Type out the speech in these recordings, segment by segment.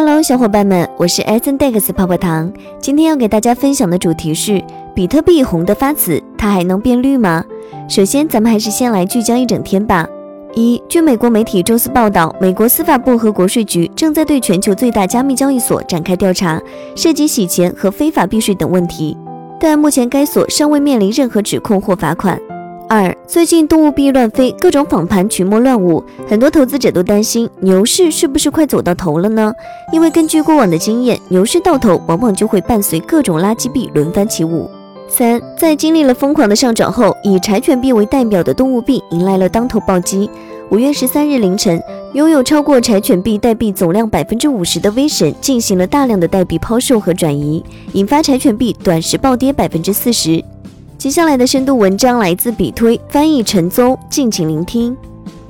Hello，小伙伴们，我是 s n Dex 泡泡糖。今天要给大家分享的主题是：比特币红得发紫，它还能变绿吗？首先，咱们还是先来聚焦一整天吧。一，据美国媒体周四报道，美国司法部和国税局正在对全球最大加密交易所展开调查，涉及洗钱和非法避税等问题，但目前该所尚未面临任何指控或罚款。二，最近动物币乱飞，各种仿盘群魔乱舞，很多投资者都担心牛市是不是快走到头了呢？因为根据过往的经验，牛市到头往往就会伴随各种垃圾币轮番起舞。三，在经历了疯狂的上涨后，以柴犬币为代表的动物币迎来了当头暴击。五月十三日凌晨，拥有超过柴犬币代币总量百分之五十的威神进行了大量的代币抛售和转移，引发柴犬币短时暴跌百分之四十。接下来的深度文章来自比推，翻译陈宗，敬请聆听。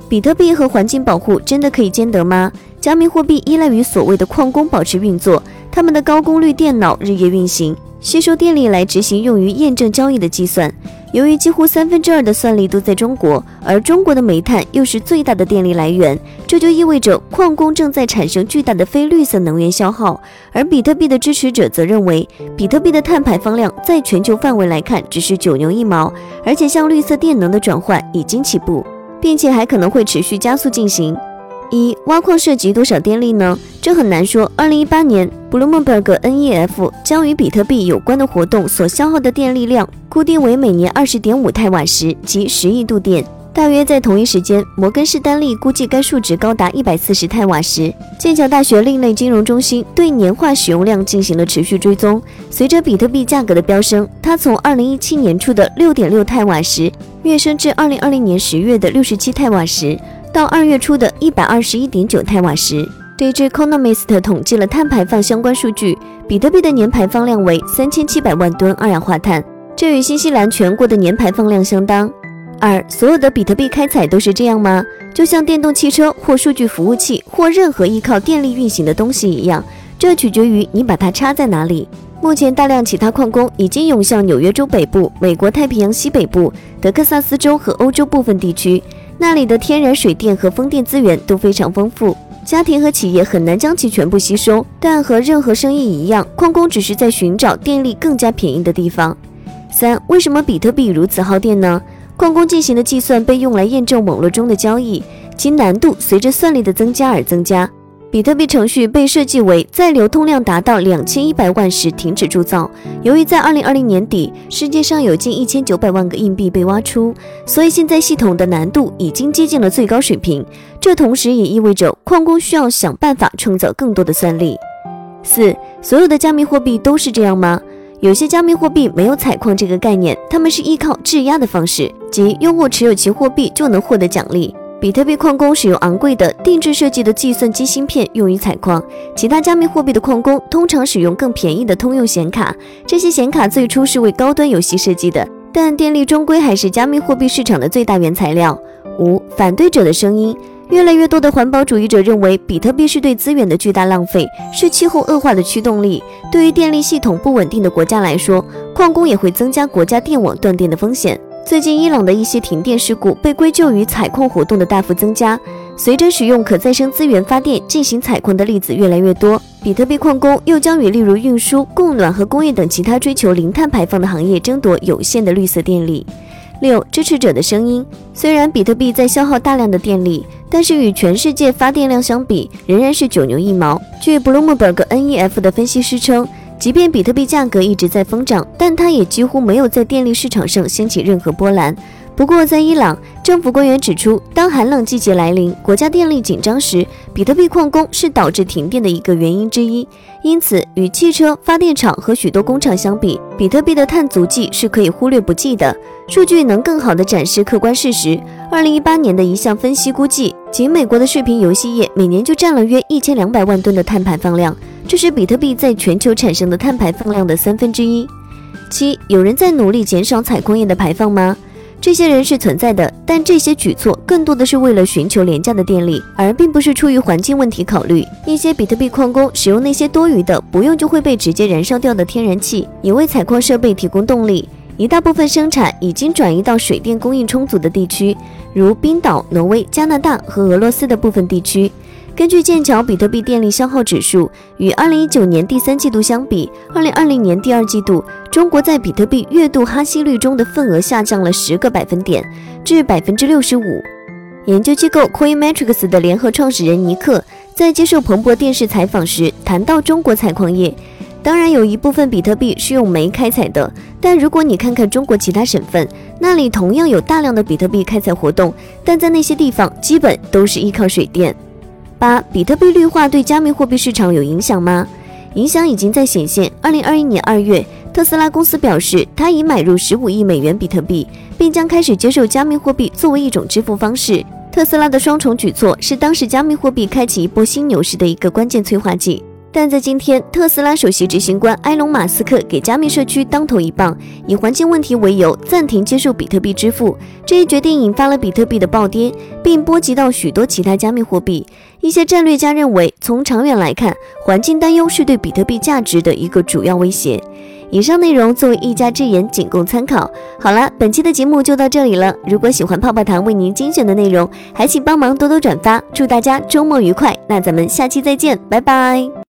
比特币和环境保护真的可以兼得吗？加密货币依赖于所谓的矿工保持运作，他们的高功率电脑日夜运行。吸收电力来执行用于验证交易的计算。由于几乎三分之二的算力都在中国，而中国的煤炭又是最大的电力来源，这就意味着矿工正在产生巨大的非绿色能源消耗。而比特币的支持者则认为，比特币的碳排放量在全球范围来看只是九牛一毛，而且向绿色电能的转换已经起步，并且还可能会持续加速进行。一挖矿涉及多少电力呢？这很难说。二零一八年，Bloomberg NEF 将与比特币有关的活动所消耗的电力量估定为每年二十点五太瓦时，即十亿度电。大约在同一时间，摩根士丹利估计该数值高达一百四十太瓦时。剑桥大学另类金融中心对年化使用量进行了持续追踪。随着比特币价格的飙升，它从二零一七年初的六点六太瓦时跃升至二零二零年十月的六十七太瓦时。到二月初的一百二十一点九太瓦时，DJ Economist 统计了碳排放相关数据，比特币的年排放量为三千七百万吨二氧化碳，这与新西兰全国的年排放量相当。二，所有的比特币开采都是这样吗？就像电动汽车或数据服务器或任何依靠电力运行的东西一样，这取决于你把它插在哪里。目前，大量其他矿工已经涌向纽约州北部、美国太平洋西北部、德克萨斯州和欧洲部分地区。那里的天然水电和风电资源都非常丰富，家庭和企业很难将其全部吸收。但和任何生意一样，矿工只是在寻找电力更加便宜的地方。三，为什么比特币如此耗电呢？矿工进行的计算被用来验证网络中的交易，其难度随着算力的增加而增加。比特币程序被设计为在流通量达到两千一百万时停止铸造。由于在二零二零年底，世界上有近一千九百万个硬币被挖出，所以现在系统的难度已经接近了最高水平。这同时也意味着矿工需要想办法创造更多的算力。四，所有的加密货币都是这样吗？有些加密货币没有采矿这个概念，他们是依靠质押的方式，即用户持有其货币就能获得奖励。比特币矿工使用昂贵的定制设计的计算机芯片用于采矿，其他加密货币的矿工通常使用更便宜的通用显卡。这些显卡最初是为高端游戏设计的，但电力终归还是加密货币市场的最大原材料。五、反对者的声音。越来越多的环保主义者认为，比特币是对资源的巨大浪费，是气候恶化的驱动力。对于电力系统不稳定的国家来说，矿工也会增加国家电网断电的风险。最近，伊朗的一些停电事故被归咎于采矿活动的大幅增加。随着使用可再生资源发电进行采矿的例子越来越多，比特币矿工又将与例如运输、供暖和工业等其他追求零碳排放的行业争夺有限的绿色电力。六、支持者的声音。虽然比特币在消耗大量的电力，但是与全世界发电量相比，仍然是九牛一毛。据 Bloomberg NEF 的分析师称。即便比特币价格一直在疯涨，但它也几乎没有在电力市场上掀起任何波澜。不过，在伊朗，政府官员指出，当寒冷季节来临、国家电力紧张时，比特币矿工是导致停电的一个原因之一。因此，与汽车、发电厂和许多工厂相比，比特币的碳足迹是可以忽略不计的。数据能更好地展示客观事实。二零一八年的一项分析估计，仅美国的视频游戏业每年就占了约一千两百万吨的碳排放量。这是比特币在全球产生的碳排放量的三分之一。七，有人在努力减少采矿业的排放吗？这些人是存在的，但这些举措更多的是为了寻求廉价的电力，而并不是出于环境问题考虑。一些比特币矿工使用那些多余的、不用就会被直接燃烧掉的天然气，也为采矿设备提供动力。一大部分生产已经转移到水电供应充足的地区，如冰岛、挪威、加拿大和俄罗斯的部分地区。根据剑桥比特币电力消耗指数，与2019年第三季度相比，2020年第二季度，中国在比特币月度哈希率中的份额下降了十个百分点，至百分之六十五。研究机构 Coinmetrics 的联合创始人尼克在接受彭博电视采访时谈到中国采矿业，当然有一部分比特币是用煤开采的，但如果你看看中国其他省份，那里同样有大量的比特币开采活动，但在那些地方基本都是依靠水电。八，比特币绿化对加密货币市场有影响吗？影响已经在显现。二零二一年二月，特斯拉公司表示，它已买入十五亿美元比特币，并将开始接受加密货币作为一种支付方式。特斯拉的双重举措是当时加密货币开启一波新牛市的一个关键催化剂。但在今天，特斯拉首席执行官埃隆·马斯克给加密社区当头一棒，以环境问题为由暂停接受比特币支付。这一决定引发了比特币的暴跌，并波及到许多其他加密货币。一些战略家认为，从长远来看，环境担忧是对比特币价值的一个主要威胁。以上内容作为一家之言，仅供参考。好了，本期的节目就到这里了。如果喜欢泡泡糖为您精选的内容，还请帮忙多多转发。祝大家周末愉快！那咱们下期再见，拜拜。